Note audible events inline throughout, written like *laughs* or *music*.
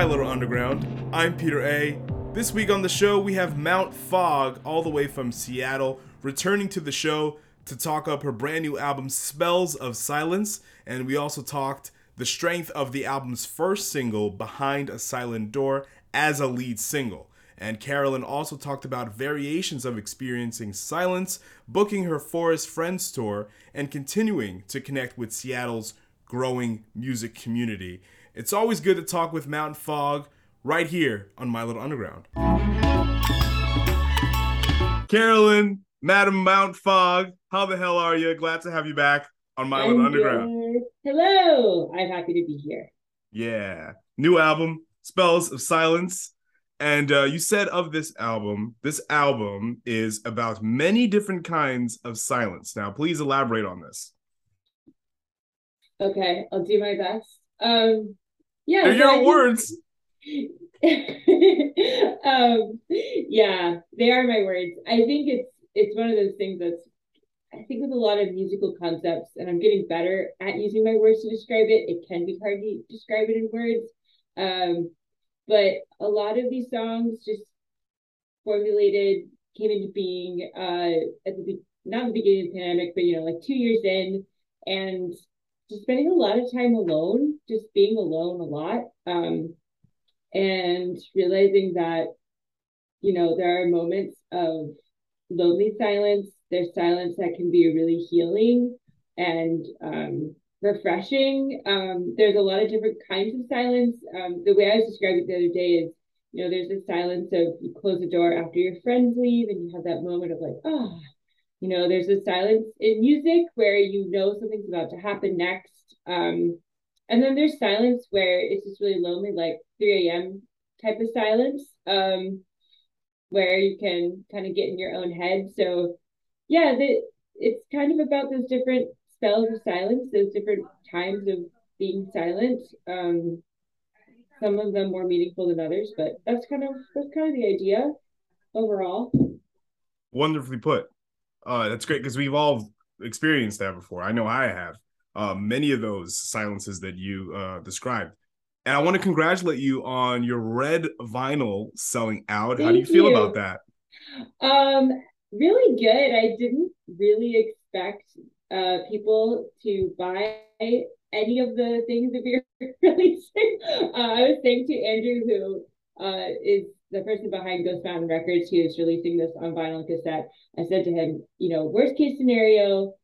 My Little Underground. I'm Peter A. This week on the show, we have Mount Fog, all the way from Seattle, returning to the show to talk up her brand new album, Spells of Silence. And we also talked the strength of the album's first single, Behind a Silent Door, as a lead single. And Carolyn also talked about variations of experiencing silence, booking her Forest Friends tour, and continuing to connect with Seattle's growing music community. It's always good to talk with Mountain Fog right here on My Little Underground. Carolyn, Madam Mount Fog, how the hell are you? Glad to have you back on My Little Underground. Hello, I'm happy to be here. Yeah, new album, Spells of Silence. And uh, you said of this album, this album is about many different kinds of silence. Now, please elaborate on this. Okay, I'll do my best. Um, yeah, They're your words. *laughs* um, yeah, they are my words. I think it's it's one of those things that's I think with a lot of musical concepts, and I'm getting better at using my words to describe it. It can be hard to describe it in words. Um, but a lot of these songs just formulated, came into being uh, at the not the beginning of the pandemic, but you know, like two years in, and just spending a lot of time alone, just being alone a lot, um, and realizing that you know there are moments of lonely silence. There's silence that can be really healing and um, refreshing. Um, there's a lot of different kinds of silence. Um, the way I was describing it the other day is, you know, there's the silence of you close the door after your friends leave and you have that moment of like, oh, you know, there's a silence in music where you know something's about to happen next. Um, and then there's silence where it's just really lonely, like 3 a.m. type of silence, um, where you can kind of get in your own head. So, yeah, the, it's kind of about those different spells of silence, those different times of being silent. Um, some of them more meaningful than others, but that's kind of that's kind of the idea overall. Wonderfully put. Uh, that's great because we've all experienced that before. I know I have. Uh, many of those silences that you uh, described. And I want to congratulate you on your red vinyl selling out. Thank How do you feel you. about that? Um, really good. I didn't really expect uh, people to buy any of the things that we are *laughs* releasing. Uh, I was saying to Andrew, who uh, is the person behind Ghost Mountain Records, who is releasing this on vinyl cassette, I said to him, you know, worst case scenario,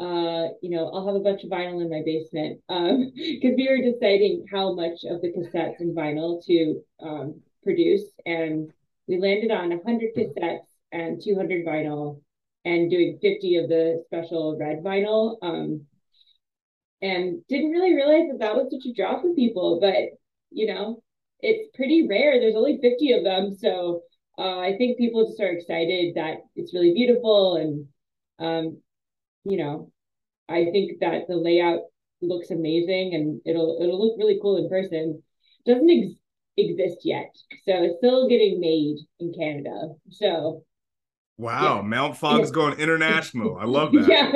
uh, you know, I'll have a bunch of vinyl in my basement um, *laughs* because we were deciding how much of the cassettes and vinyl to um, produce, and we landed on 100 cassettes and 200 vinyl and doing 50 of the special red vinyl. Um, and didn't really realize that that was such a draw for people, but you know, it's pretty rare. There's only 50 of them. So uh, I think people just are excited that it's really beautiful. And, um, you know, I think that the layout looks amazing and it'll, it'll look really cool in person. Doesn't ex- exist yet. So it's still getting made in Canada. So Wow, yeah. Mount Fog's going international. I love *laughs* that. Yeah,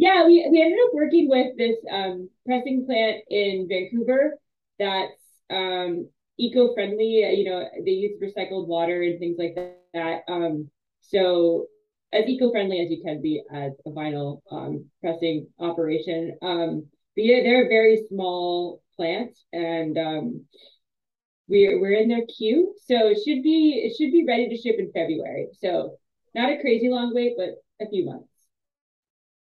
yeah. We we ended up working with this um, pressing plant in Vancouver that's um, eco-friendly. Uh, you know, they use recycled water and things like that. Um, so as eco-friendly as you can be as a vinyl um, pressing operation. Um, but yeah, they're a very small plant, and um, we're we're in their queue, so it should be it should be ready to ship in February. So not a crazy long wait, but a few months.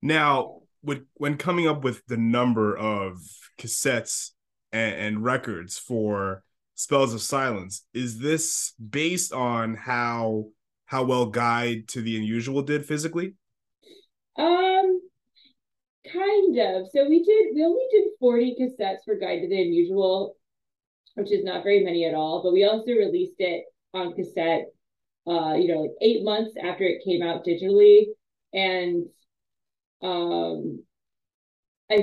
Now, with, when coming up with the number of cassettes and, and records for Spells of Silence, is this based on how how well Guide to the Unusual did physically? Um, kind of. So we did. We only did forty cassettes for Guide to the Unusual, which is not very many at all. But we also released it on cassette uh, you know, like eight months after it came out digitally. And um, I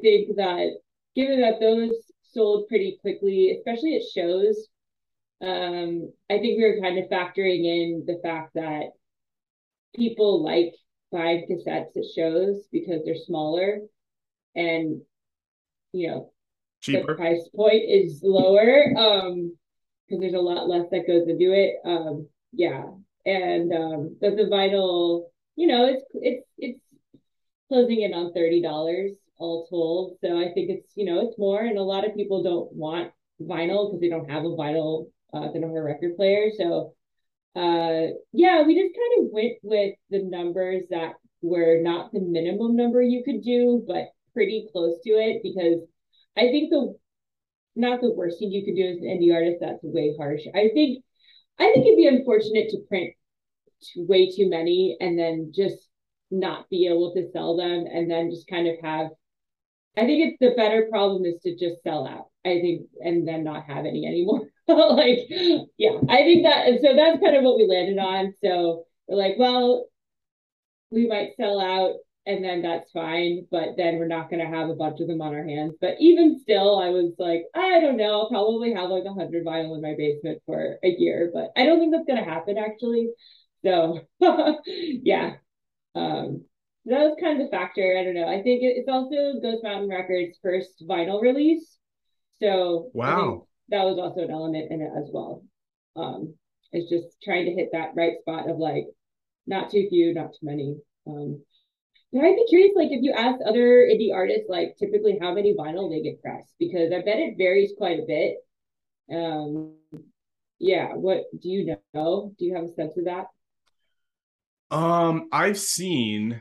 think that given that those sold pretty quickly, especially at shows, um, I think we were kind of factoring in the fact that people like five cassettes at shows because they're smaller and you know cheaper. The price point is lower. Um, because there's a lot less that goes into it. Um, yeah, and um, but the vinyl, you know, it's it's it's closing in on thirty dollars all told. So I think it's you know it's more, and a lot of people don't want vinyl because they don't have a vinyl, uh, they don't have a record player. So uh, yeah, we just kind of went with the numbers that were not the minimum number you could do, but pretty close to it because I think the not the worst thing you could do as an indie artist. That's way harsh. I think I think it'd be unfortunate to print way too many and then just not be able to sell them and then just kind of have I think it's the better problem is to just sell out. I think and then not have any anymore. *laughs* like yeah, I think that so that's kind of what we landed on. So we're like, well, we might sell out and then that's fine. But then we're not going to have a bunch of them on our hands. But even still, I was like, I don't know, I'll probably have like a hundred vinyl in my basement for a year, but I don't think that's going to happen actually. So *laughs* yeah, um, that was kind of the factor. I don't know. I think it's also Ghost Mountain Records' first vinyl release. So wow, that was also an element in it as well. Um, it's just trying to hit that right spot of like not too few, not too many. Um, but I'd be curious, like, if you ask other indie artists, like, typically how many vinyl they get pressed, because I bet it varies quite a bit. Um, yeah. What do you know? Do you have a sense of that? Um, I've seen,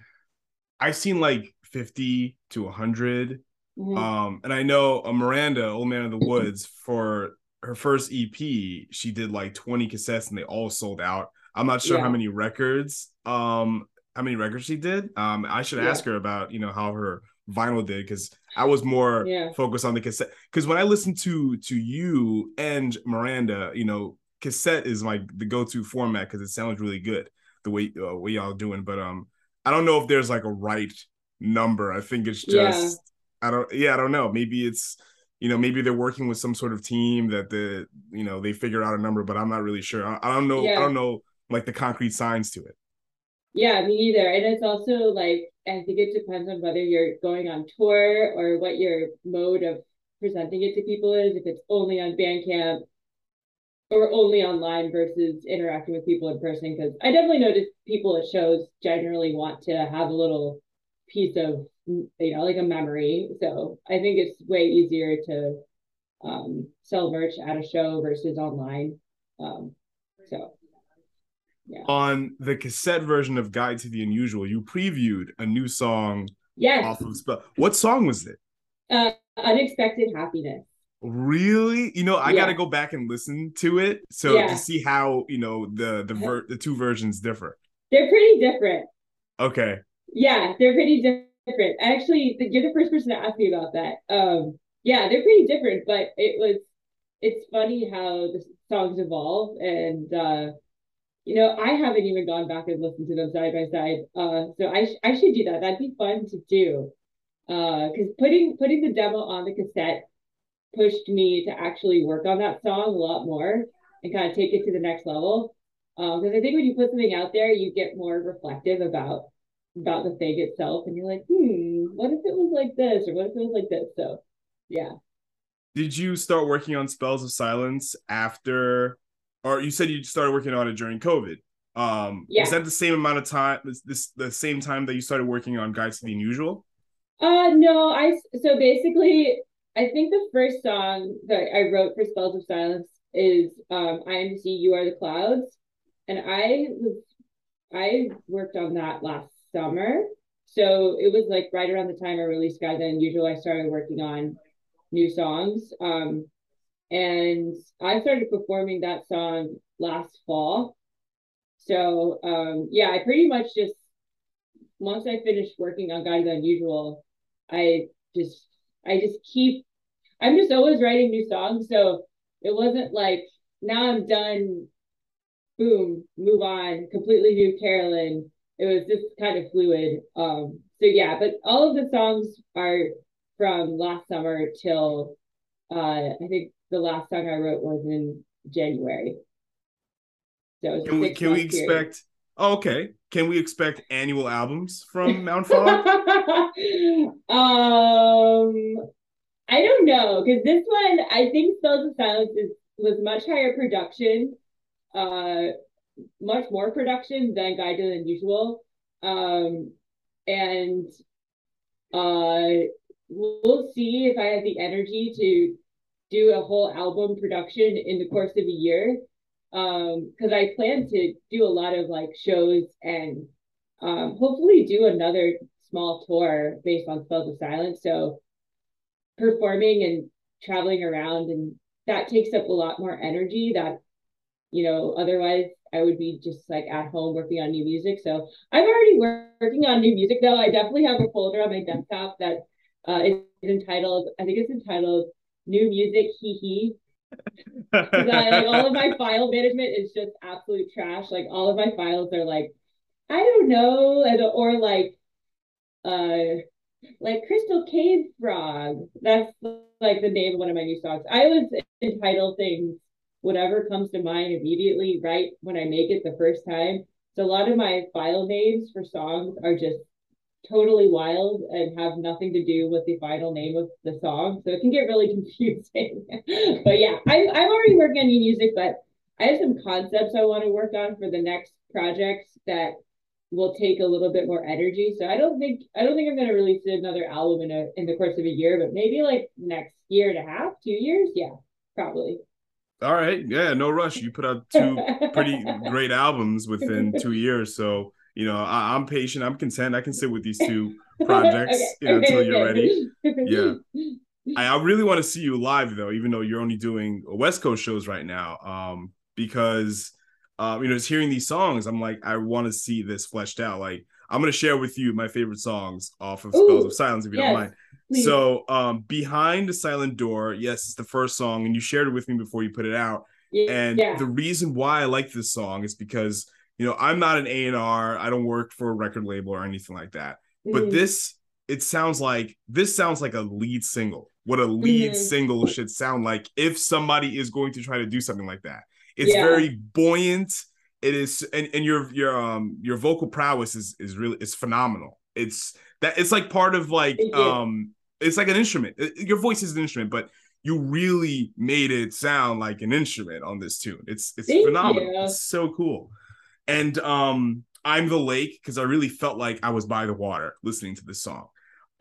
I've seen like fifty to hundred. Mm-hmm. Um, and I know a Miranda, Old Man of the Woods, for her first EP, she did like 20 cassettes and they all sold out. I'm not sure yeah. how many records um how many records she did. Um, I should yeah. ask her about you know how her vinyl did because I was more yeah. focused on the cassette. Because when I listen to to you and Miranda, you know, cassette is like the go to format because it sounds really good the way uh, y'all doing. But um, I don't know if there's like a right number. I think it's just yeah. I don't yeah I don't know. Maybe it's you know maybe they're working with some sort of team that the you know they figure out a number, but I'm not really sure. I, I don't know. I don't know like the concrete signs to it. Yeah, me neither. And it's also like I think it depends on whether you're going on tour or what your mode of presenting it to people is. If it's only on Bandcamp or only online versus interacting with people in person. Because I definitely noticed people at shows generally want to have a little piece of you know like a memory. So I think it's way easier to um, sell merch at a show versus online. Um, so yeah. On the cassette version of Guide to the Unusual, you previewed a new song yes. off of Spell. What song was it? Uh, Unexpected Happiness. Really? You know, I yeah. got to go back and listen to it so yeah. to see how, you know, the the ver- the two versions differ. They're pretty different. Okay. Yeah, they're pretty different. Actually, you're the first person to ask me about that. Um yeah, they're pretty different, but it was it's funny how the songs evolve and uh you know, I haven't even gone back and listened to them side by side. Uh, so I sh- I should do that. That'd be fun to do. Uh, because putting putting the demo on the cassette pushed me to actually work on that song a lot more and kind of take it to the next level. Because um, I think when you put something out there, you get more reflective about about the thing itself, and you're like, hmm, what if it was like this, or what if it was like this? So, yeah. Did you start working on Spells of Silence after or you said you started working on it during COVID. Um, yeah. Is that the same amount of time? Is this the same time that you started working on Guides to the Unusual? Uh, no. I so basically, I think the first song that I wrote for Spells of Silence is um, "I Am to See You Are the Clouds," and I was I worked on that last summer. So it was like right around the time I released the Unusual, I started working on new songs. Um, and I started performing that song last fall. So um, yeah, I pretty much just once I finished working on Guides Unusual, I just I just keep I'm just always writing new songs. So it wasn't like now I'm done, boom, move on, completely new Carolyn. It was just kind of fluid. Um, so yeah, but all of the songs are from last summer till uh, I think the last song I wrote was in January. So can we can we expect? Oh, okay. Can we expect annual albums from *laughs* Mount Fog? *laughs* um, I don't know because this one I think Spells of Silence is was much higher production, uh, much more production than Guide to the Unusual, um, and uh, we'll see if I have the energy to do a whole album production in the course of a year. Um, because I plan to do a lot of like shows and um, hopefully do another small tour based on Spells of Silence. So performing and traveling around and that takes up a lot more energy that you know otherwise i would be just like at home working on new music. So i'm already working on new music though. I definitely have a folder on my desktop that uh, is entitled i think it's entitled new music hee hee. *laughs* Like all of my file management is just absolute trash. Like all of my files are like i don't know and, or like uh like Crystal Cave Frog. That's like the name of one of my new songs. I always entitle things whatever comes to mind immediately right when I make it the first time. So a lot of my file names for songs are just totally wild and have nothing to do with the final name of the song. So it can get really *laughs* confusing. but yeah, I'm I'm already working on new music, but I have some concepts I want to work on for the next projects that will take a little bit more energy. So I don't think I don't think I'm gonna release another album in a in the course of a year, but maybe like next year and a half, two years. Yeah, probably. All right. Yeah, no rush. You put out two pretty great albums within *laughs* two years. So, you know, I, am patient. I'm content. I can sit with these two *laughs* projects okay. you know, okay, until you're ready. Yeah. *laughs* I, I really want to see you live though, even though you're only doing West Coast shows right now. Um, because um, you know, just hearing these songs, I'm like, I want to see this fleshed out. Like, I'm gonna share with you my favorite songs off of Ooh, Spells of Silence, if you yes, don't mind. Please. So, um, behind the silent door, yes, it's the first song, and you shared it with me before you put it out. Yeah, and yeah. the reason why I like this song is because you know I'm not an A and R. I don't work for a record label or anything like that. Mm. But this, it sounds like this sounds like a lead single. What a lead mm. single should sound like if somebody is going to try to do something like that. It's yeah. very buoyant. It is, and, and your your um your vocal prowess is is really is phenomenal. It's that it's like part of like um it's like an instrument. Your voice is an instrument, but you really made it sound like an instrument on this tune. It's it's Thank phenomenal. You. It's so cool. And um I'm the lake because I really felt like I was by the water listening to this song.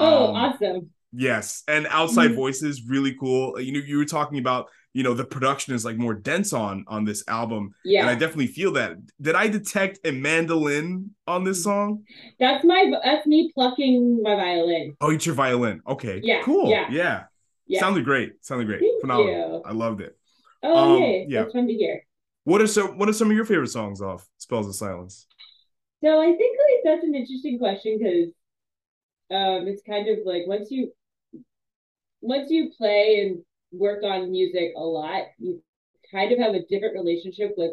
Oh, um, awesome. Yes, and outside mm-hmm. voices really cool. You know, you were talking about you know the production is like more dense on on this album. Yeah and i definitely feel that. Did i detect a mandolin on this song? That's my that's me plucking my violin. Oh it's your violin. Okay. Yeah. Cool. Yeah. Yeah, yeah. sounded great. Sounded great. Thank phenomenal. you. i loved it. Oh um, okay yeah. that's fun to hear. What are some what are some of your favorite songs off spells of silence? So i think like that's an interesting question because um it's kind of like once you once you play and work on music a lot, you kind of have a different relationship with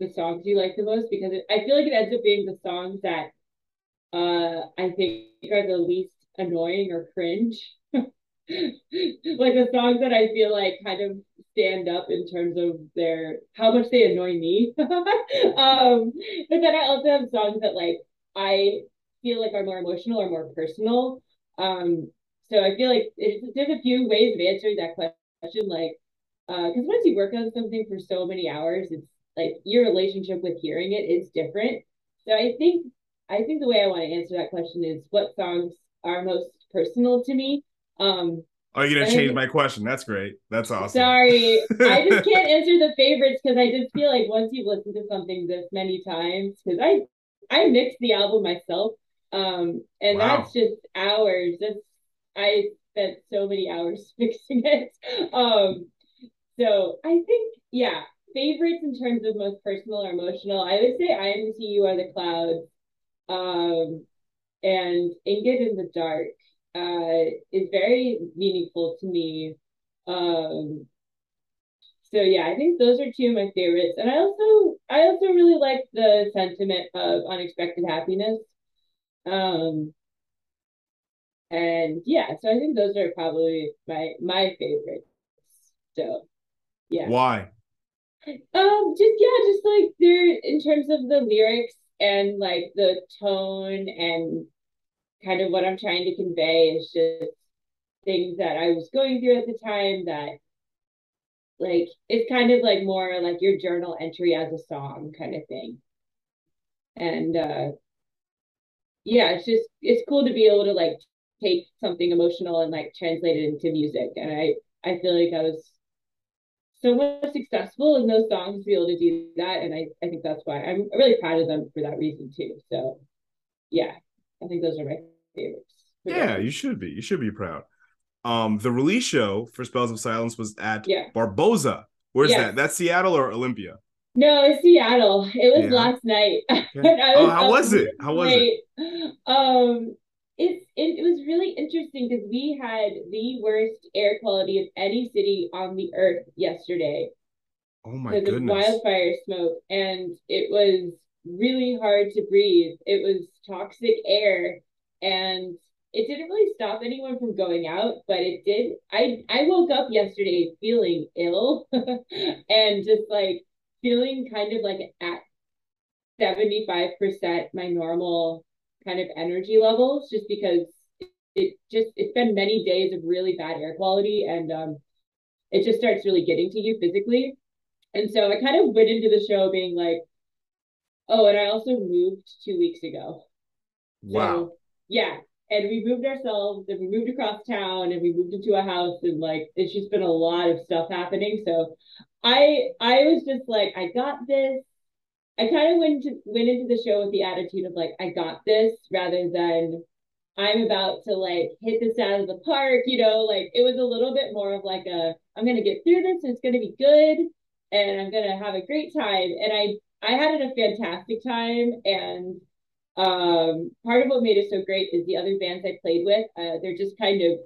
the songs you like the most because it, I feel like it ends up being the songs that uh I think are the least annoying or cringe. *laughs* like the songs that I feel like kind of stand up in terms of their how much they annoy me. *laughs* um, but then I also have songs that like I feel like are more emotional or more personal. Um, so I feel like there's a few ways of answering that question. Like, because uh, once you work on something for so many hours, it's like your relationship with hearing it is different. So I think I think the way I want to answer that question is what songs are most personal to me. Um, Oh, you're gonna change my question. That's great. That's awesome. Sorry, I *laughs* just can't answer the favorites because I just feel like once you've listened to something this many times, because I I mixed the album myself, um, and wow. that's just hours. That's I spent so many hours *laughs* fixing it. Um, so I think, yeah, favorites in terms of most personal or emotional, I would say I am to you are the clouds. Um, and Ingot in the Dark uh, is very meaningful to me. Um, so yeah, I think those are two of my favorites. And I also I also really like the sentiment of unexpected happiness. Um, and yeah, so I think those are probably my my favorites. So yeah. Why? Um, just yeah, just like they're in terms of the lyrics and like the tone and kind of what I'm trying to convey is just things that I was going through at the time that like it's kind of like more like your journal entry as a song kind of thing. And uh yeah, it's just it's cool to be able to like take something emotional and like translate it into music. And I I feel like I was so much successful in those songs to be able to do that. And I, I think that's why I'm really proud of them for that reason too. So yeah, I think those are my favorites. Yeah, you should be. You should be proud. Um, the release show for Spells of Silence was at yeah. Barboza. Where's yes. that? That's Seattle or Olympia? No, it's Seattle. It was yeah. last night. *laughs* Okay. oh, how was it? How was it? Um, it's it, it was really interesting because we had the worst air quality of any city on the earth yesterday. Oh my goodness! Of wildfire smoke, and it was really hard to breathe. It was toxic air, and it didn't really stop anyone from going out, but it did. I I woke up yesterday feeling ill, *laughs* and just like feeling kind of like at seventy five percent my normal kind of energy levels just because it just it's been many days of really bad air quality and um it just starts really getting to you physically. And so i kind of went into the show being like oh and i also moved two weeks ago. Wow. so, yeah. And we moved ourselves and we moved across town and we moved into a house and like it's just been a lot of stuff happening. So i i was just like i got this I kind of went to, went into the show with the attitude of like I got this rather than I'm about to like hit this out of the park, you know, like it was a little bit more of like a I'm gonna get through this, it's gonna be good, and I'm gonna have a great time. And I I had a fantastic time, and um, part of what made it so great is the other bands I played with. Uh, they're just kind of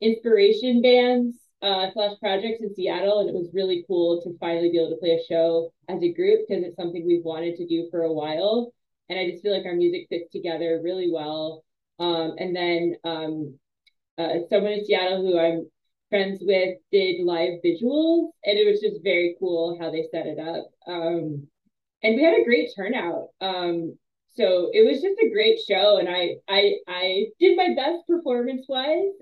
inspiration bands uh, slash projects in Seattle, and it was really cool to finally be able to play a show as a group because it's something we've wanted to do for a while. And I just feel like our music fits together really well. Um, and then um, uh, someone in Seattle who I'm friends with did live visuals, and it was just very cool how they set it up. Um, and we had a great turnout. Um, so it was just a great show, and I I I did my best performance wise.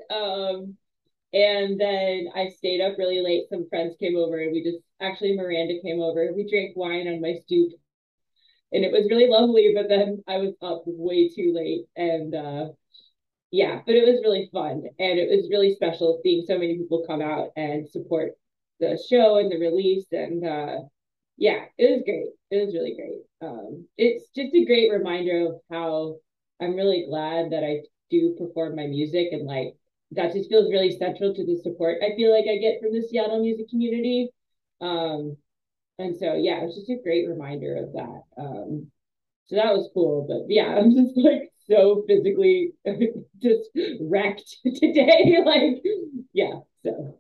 And then I stayed up really late. Some friends came over and we just actually Miranda came over. We drank wine on my stoop. And it was really lovely, but then I was up way too late. And uh yeah, but it was really fun. And it was really special seeing so many people come out and support the show and the release. And uh yeah, it was great. It was really great. Um it's just a great reminder of how I'm really glad that I do perform my music and like that just feels really central to the support I feel like I get from the Seattle music community. Um, and so yeah, it's just a great reminder of that. Um, so that was cool. But yeah, *laughs* I'm just like so physically *laughs* just wrecked *laughs* today. like, yeah. So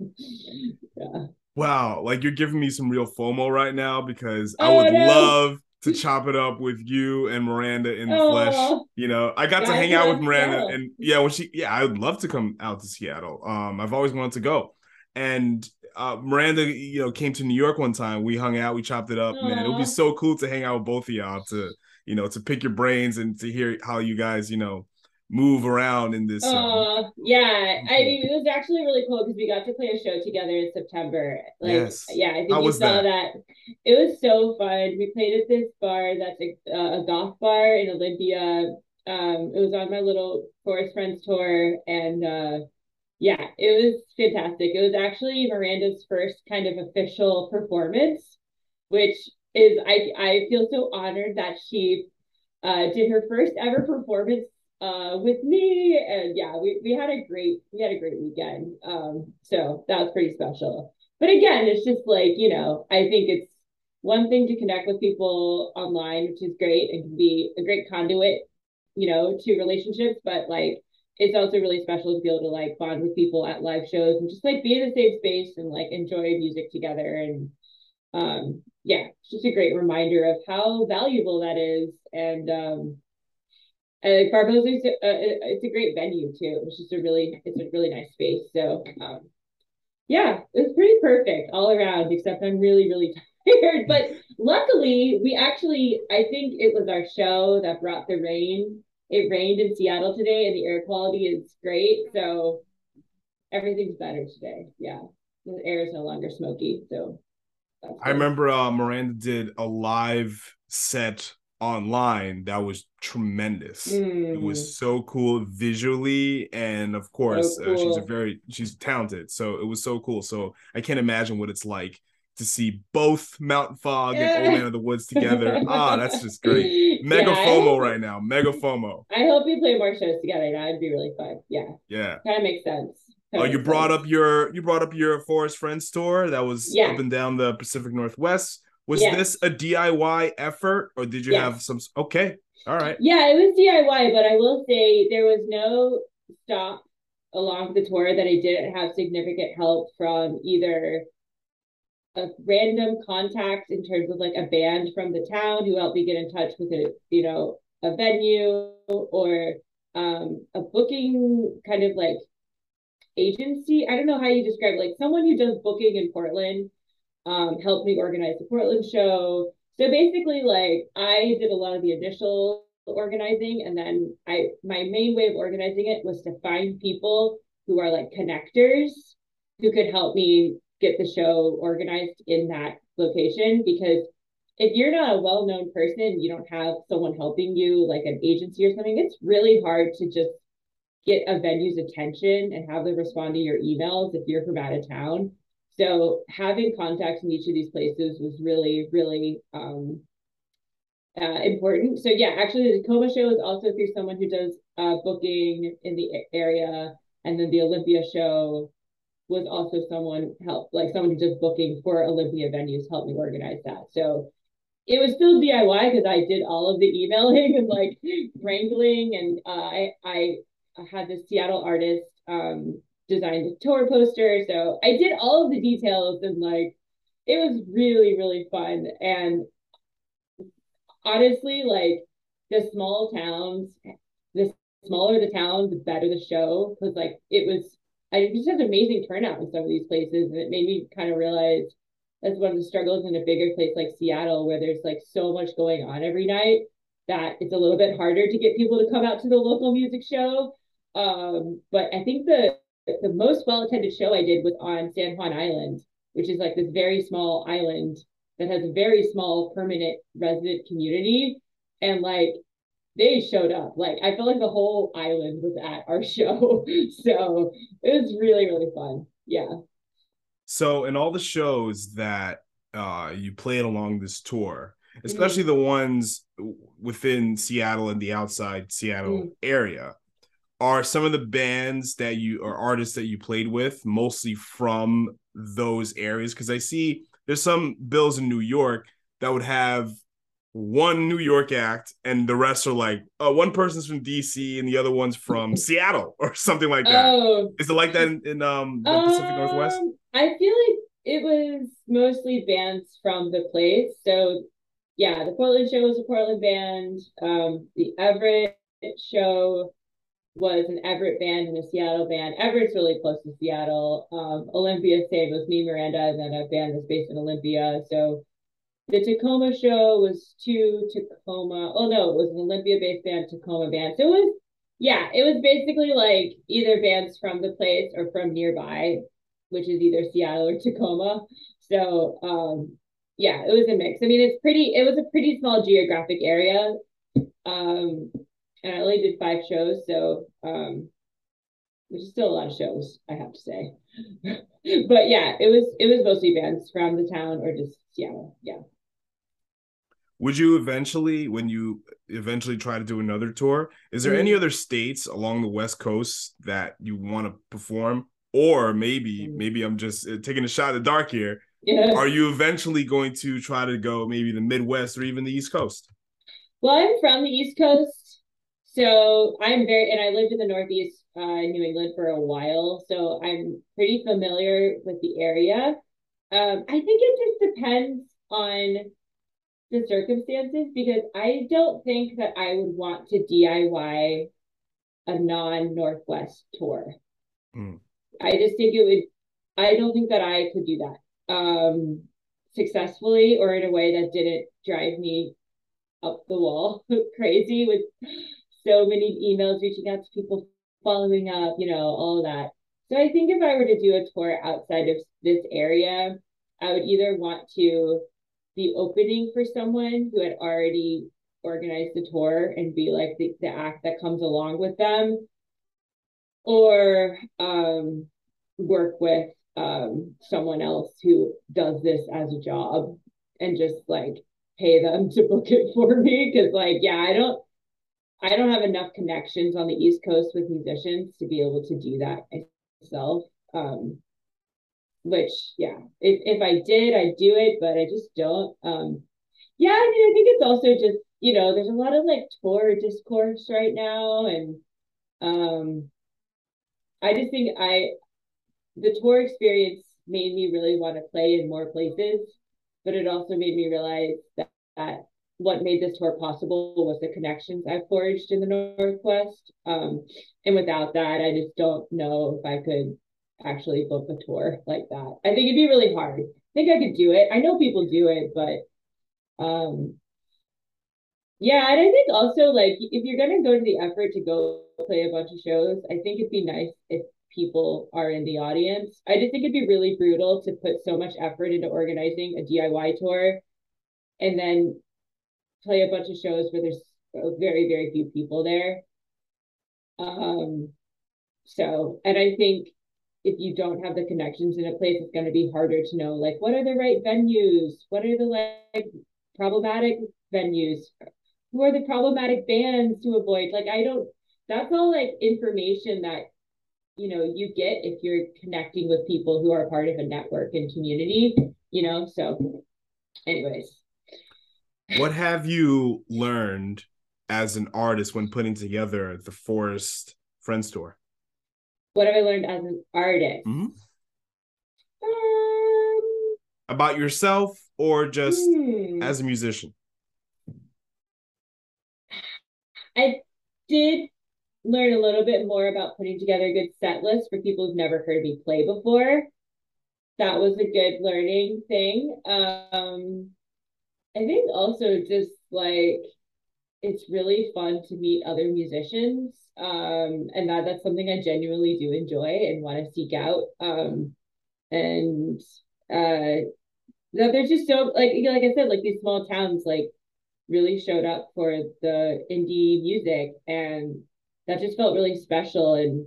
yeah. Wow, like you're giving me some real FOMO right now because I would no. love to chop it up with you and Miranda in the oh, flesh. You know, I got to hang out with Miranda and yeah, when she yeah, I would love to come out to Seattle. Um, I've always wanted to go. And uh, Miranda, you know, came to New York one time. We hung out, we chopped it up, Aww. man. It would be so cool to hang out with both of y'all to, you know, to pick your brains and to hear how you guys, you know, move around in this. Oh, uh, yeah. I mean, it was actually really cool because we got to play a show together in September. Like, yes. yeah, I think How you saw that? that? It was so fun. We played at this bar that's a, uh, a goth bar in Olympia. Um, it was on my little Forest Friends tour, and uh, yeah, it was fantastic. It was actually Miranda's first kind of official performance, which is I I feel so honored that she uh, did her first ever performance uh, with me. And yeah, we, we had a great, we had a great weekend. Um, so that was pretty special. But again, it's just like, you know, I think it's one thing to connect with people online, which is great and can be a great conduit, you know, to relationships, but like it's also really special to be able to like bond with people at live shows and just like be in the same space and like enjoy music together and um yeah, it's just a great reminder of how valuable that is and um uh, is a, it's a great venue too. It's just a really it's a really nice space. So um, yeah, it's pretty perfect all around. Except I'm really really *laughs* tired. But luckily, we actually I think it was our show that brought the rain. It rained in Seattle today, and the air quality is great. So everything's better today. Yeah, the air is no longer smoky, so. I remember uh, Miranda did a live set online that was tremendous. Mm. It was mm. so cool visually, and of course, so cool. uh, she's a very she's talented. So it was so cool. So I can't imagine what it's like to see both Mountain Fog and Old Man of the Woods together. *laughs* ah, that's just great. Mega yeah, FOMO hope, right now. Mega FOMO. I hope we play more shows together. That'd be really fun. Yeah. Yeah. Kind of makes sense. Oh, you brought sense. up your you brought up your Forest Friends tour that was yeah. up and down the Pacific Northwest. Was yes. this a DIY effort or did you yes. have some? Okay. All right. Yeah, it was DIY, but I will say there was no stop along the tour that I didn't have significant help from either a random contact in terms of like a band from the town who helped me get in touch with a, you know, a venue or um, a booking kind of like agency. I don't know how you describe it, like someone who does booking in Portland um, helped me organize the Portland show. So basically, like I did a lot of the initial organizing, and then I my main way of organizing it was to find people who are like connectors who could help me get the show organized in that location because if you're not a well-known person you don't have someone helping you like an agency or something it's really hard to just get a venue's attention and have them respond to your emails if you're from out of town so having contacts in each of these places was really, really um, uh, important. So yeah, actually the Tacoma show is also through someone who does uh, booking in the area, and then the Olympia show was also someone help like someone who does booking for Olympia venues helped me organize that. So it was still DIY because I did all of the emailing *laughs* and like wrangling, and uh, I I had this Seattle artist um, designed a tour poster. So I did all of the details and like it was really, really fun. And honestly, like the small towns, the smaller the town, the better the show. Cause like it was I just had amazing turnout in some of these places. And it made me kind of realize that's one of the struggles in a bigger place like Seattle, where there's like so much going on every night that it's a little bit harder to get people to come out to the local music show. Um, but I think the the most well attended show I did was on San Juan Island, which is like this very small island that has a very small permanent resident community. And like they showed up. Like I felt like the whole island was at our *laughs* show. so it was really, really fun. Yeah. So in all the shows that uh you played along this tour, especially mm-hmm. the ones within Seattle and the outside Seattle mm-hmm. area, are some of the bands that you or artists that you played with mostly from those areas because i see there's some bills in new york that would have one new york act and the rest are like oh one person's from dc and the other one's from *laughs* seattle *laughs* or something like that. Oh. Is it like that in, in um the um, pacific northwest i feel like it was mostly bands from the place so yeah the portland show was a portland band um the everett show was an Everett band and a Seattle band. Everett's really close to Seattle. Um, Olympia Save was me, Miranda, and then a band that's based in Olympia. So the Tacoma show was two Tacoma. Oh no, it was an Olympia-based band, Tacoma band. So it was, yeah, it was basically like either bands from the place or from nearby, which is either Seattle or Tacoma. So um, yeah, it was a mix. I mean, it's pretty. It was a pretty small geographic area. Um, and I only did five shows, so um, which is still a lot of shows, I have to say. *laughs* but yeah, it was it was mostly bands from the town or just Seattle. Yeah. Would you eventually, when you eventually try to do another tour, is there mm-hmm. any other states along the West Coast that you want to perform? Or maybe, mm-hmm. maybe I'm just uh, taking a shot at the dark here. Yeah. Are you eventually going to try to go maybe the Midwest or even the East Coast? Well, I'm from the East Coast, so I'm very, and I lived in the Northeast, uh, New England for a while. So I'm pretty familiar with the area. Um, I think it just depends on the circumstances because I don't think that I would want to DIY a non Northwest tour. Mm. I just think it would, I don't think that I could do that um, successfully or in a way that didn't drive me up the wall *laughs* crazy with so many emails reaching out to people, following up, you know, all that. So I think if I were to do a tour outside of this area, I would either want to be opening for someone who had already organized the tour and be like the, the act that comes along with them, or um, work with um, someone else who does this as a job and just like pay them *laughs* to book it for me. Cause like, yeah, I don't, I don't have enough connections on the East Coast with musicians to be able to do that myself. Um, which yeah, if if I did, I'd do it, but I just don't. Um, yeah, I mean, I think it's also just you know, there's a lot of like tour discourse right now, and um, I just think I the tour experience made me really want to play in more places, but it also made me realize that, that what made this tour possible was the connections I forged in the Northwest. Um, and without that, I just don't know if I could actually book a tour like that. I think it'd be really hard. I think I could do it. I know people do it, but um, yeah, and I think also like if you're gonna go to the effort to go play a bunch of shows, I think it'd be nice if people are in the audience. I just think it'd be really brutal to put so much effort into organizing a DIY tour and then play a bunch of shows where there's very, very few people there. Um, so, and I think if you don't have the connections in a place, it's going to be harder to know like what are the right venues, what are the like problematic venues, who are the problematic bands to avoid. Like I don't. That's all like information that you know you get if you're connecting with people who are part of a network and community. You know, so anyways. What have you learned as an artist when putting together the Forest Friends Tour? What have I learned as an artist? Mm-hmm. Um, About yourself or just hmm. as a musician? I did learn a little bit more about putting together a good set list for people who've never heard me play before. That was a good learning thing. Um, I think also just like it's really fun to meet other musicians. Um, and that that's something I genuinely do enjoy and want to seek out. Um, and uh, that there's just so like you know, like I said, like these small towns like really showed up for the indie music, and that just felt really special and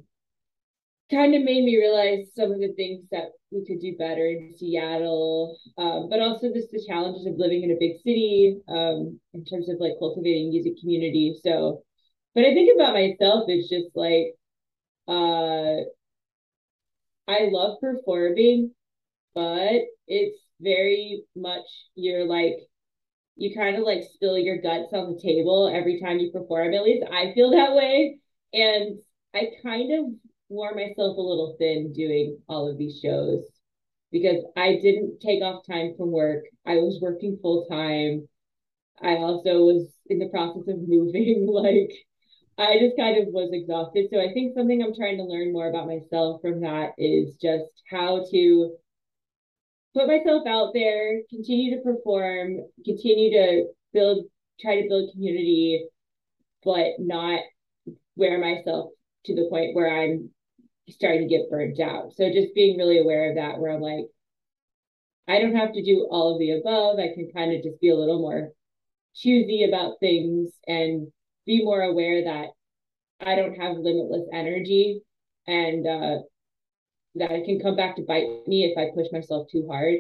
kind of made me realize some of the things that we could do better in Seattle, um, but also just the challenges of living in a big city um, in terms of like cultivating music community. So, but I think about myself, it's just like, uh, I love performing, but it's very much you're like, you kind of like spill your guts on the table every time you perform. At least I feel that way. And I kind of wore myself a little thin doing all of these shows because I didn't take off time from work. I was working full time. I also was in the process of *laughs* moving. like, I just kind of was exhausted. So I think something I'm trying to learn more about myself from that is just how to put myself out there, continue to perform, continue to build, try to build community, but not wear myself to the point where I'm starting to get burnt out. So just being really aware of that, where I'm like, I don't have to do all of the above. I can kind of just be a little more choosy about things and be more aware that I don't have limitless energy and uh, that it can come back to bite me if I push myself too hard.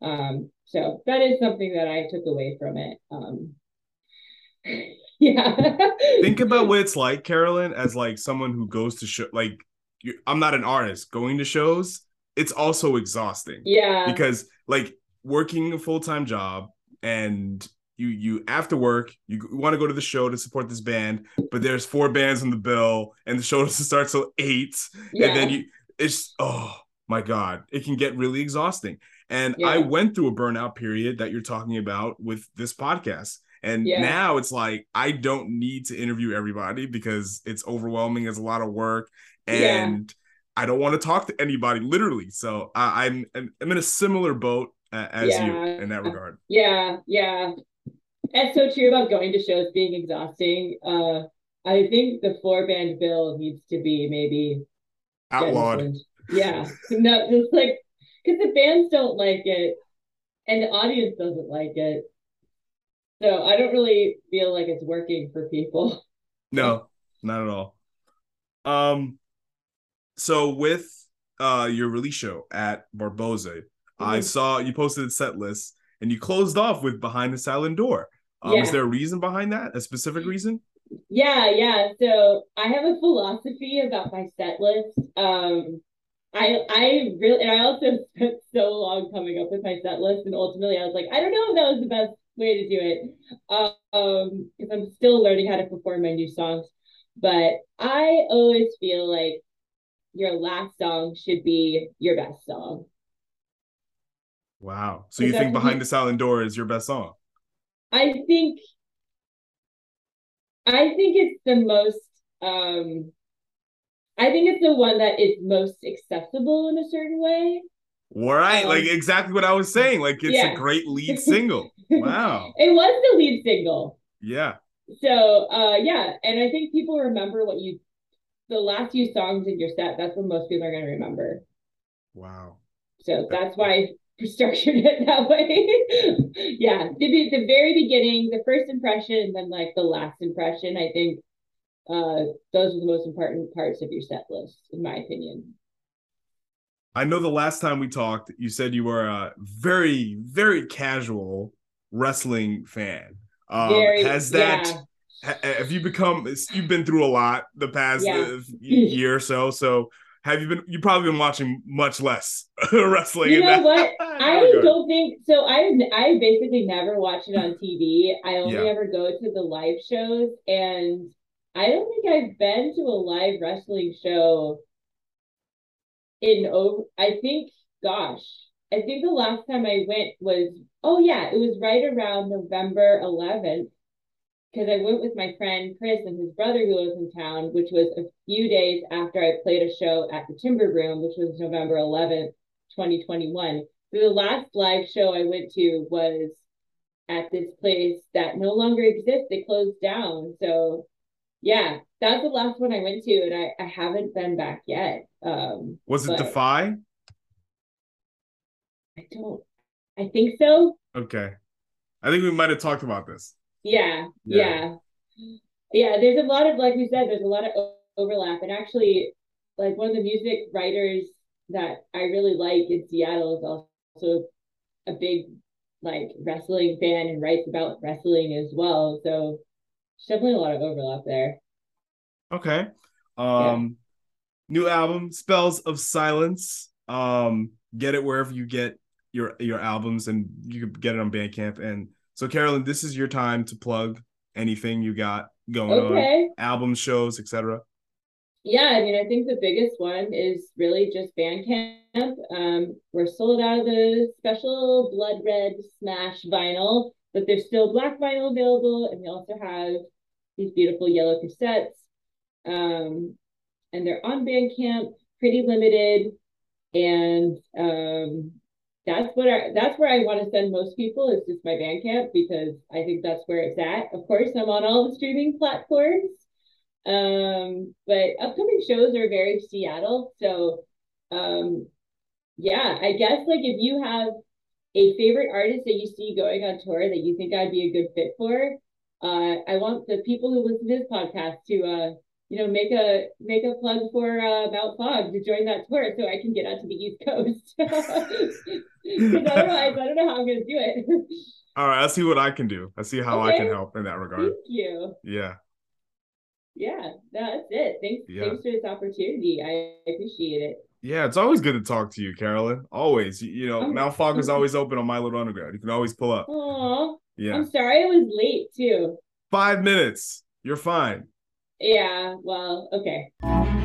Um, so that is something that I took away from it. Um, *laughs* yeah. Think about *laughs* what it's like, Carolyn, as like someone who goes to show like I'm not an artist. Going to shows, it's also exhausting. Yeah. Because like working a full time job and you you after work you want to go to the show to support this band, but there's four bands on the bill and the show *laughs* doesn't start till eight, yeah. and then you it's oh my god, it can get really exhausting. And yeah. I went through a burnout period that you're talking about with this podcast. And yeah. now it's like I don't need to interview everybody because it's overwhelming. It's a lot of work and yeah. I don't want to talk to anybody literally. So I, am I'm, I'm in a similar boat uh, as yeah. you in that regard. Yeah, yeah, that's so true about going to shows being exhausting. Uh, I think the four band bill needs to be maybe outlawed. Yeah. No, just like because the fans don't like it and the audience doesn't like it. So I don't really feel like it's working for people. No, *laughs* not at all. Um so with uh your release show at Barboza, mm-hmm. I saw you posted a set list and you closed off with Behind the Silent Door. Um, yeah. Is there a reason behind that? A specific reason? Yeah, yeah. So I have a philosophy about my set list. Um, I I really and I also *laughs* spent so long coming up with my set list, and ultimately I was like, I don't know if that was the best way to do it, um, because I'm still learning how to perform my new songs. But I always feel like your last song should be your best song. Wow. So you think Behind the Silent Door is your best song? I think I think it's the most um I think it's the one that is most accessible in a certain way. Right, um, like exactly what I was saying. Like it's yeah. a great lead *laughs* single. Wow. it was the lead single. Yeah. So uh yeah, and I think people remember what you the last few songs in your set, that's what most people are gonna remember. Wow. So that's why I *laughs* structured it that way. *laughs* yeah. The, the very beginning, the first impression, and then like the last impression, I think uh, those are the most important parts of your set list, in my opinion. I know the last time we talked, you said you were a very, very casual wrestling fan. Um, very, has that? Yeah. Have you become? You've been through a lot the past yeah. uh, year or so. So have you been? You've probably been watching much less *laughs* wrestling. You know what? *laughs* I don't think so. I I basically never watch it on TV. I only yeah. ever go to the live shows, and I don't think I've been to a live wrestling show in over. I think, gosh, I think the last time I went was, oh yeah, it was right around November 11th because I went with my friend Chris and his brother who lives in town, which was a few days after I played a show at the Timbre Room, which was November 11th, 2021. So the last live show I went to was at this place that no longer exists. They closed down. So yeah, that's the last one I went to, and I, I haven't been back yet. Um, was it Defy? I don't. I think so. Okay, I think we might have talked about this. Yeah, yeah, yeah, yeah. There's a lot of like we said. There's a lot of overlap, and actually, like one of the music writers that I really like in Seattle is also a big like wrestling fan and writes about wrestling as well. So definitely a lot of overlap there. Okay. Um yeah. new album, Spells of Silence. Um get it wherever you get your your albums and you can get it on Bandcamp. And so Carolyn, this is your time to plug anything you got going okay. on, album shows, etc. Yeah, I mean, I think the biggest one is really just Bandcamp. Um, we're sold out of the special Blood Red Smash vinyl, but there's still black vinyl available, and we also have these beautiful yellow cassettes. Um, and they're on Bandcamp, pretty limited. And um, that's what I, that's where I want to send most people is just my Bandcamp because I think that's where it's at. Of course, I'm on all the streaming platforms. Um, but upcoming shows are very Seattle. So um, yeah, I guess like if you have a favorite artist that you see going on tour that you think I'd be a good fit for, uh, I want the people who listen to this podcast to, uh, you know, make a make a plug for uh, Mount Fog to join that tour so I can get out to the East Coast. *laughs* Because otherwise, I don't know how I'm going to do it. *laughs* All right, I'll see what I can do. I see how okay. I can help in that regard. Thank you. Yeah. Yeah, that's it. Thanks, yeah. thanks for this opportunity. I appreciate it. Yeah, it's always good to talk to you, Carolyn. Always. You know, oh. Mount Fog is always open on My Little Underground. You can always pull up. Aww. Yeah. I'm sorry I was late too. Five minutes. You're fine. Yeah, well, okay.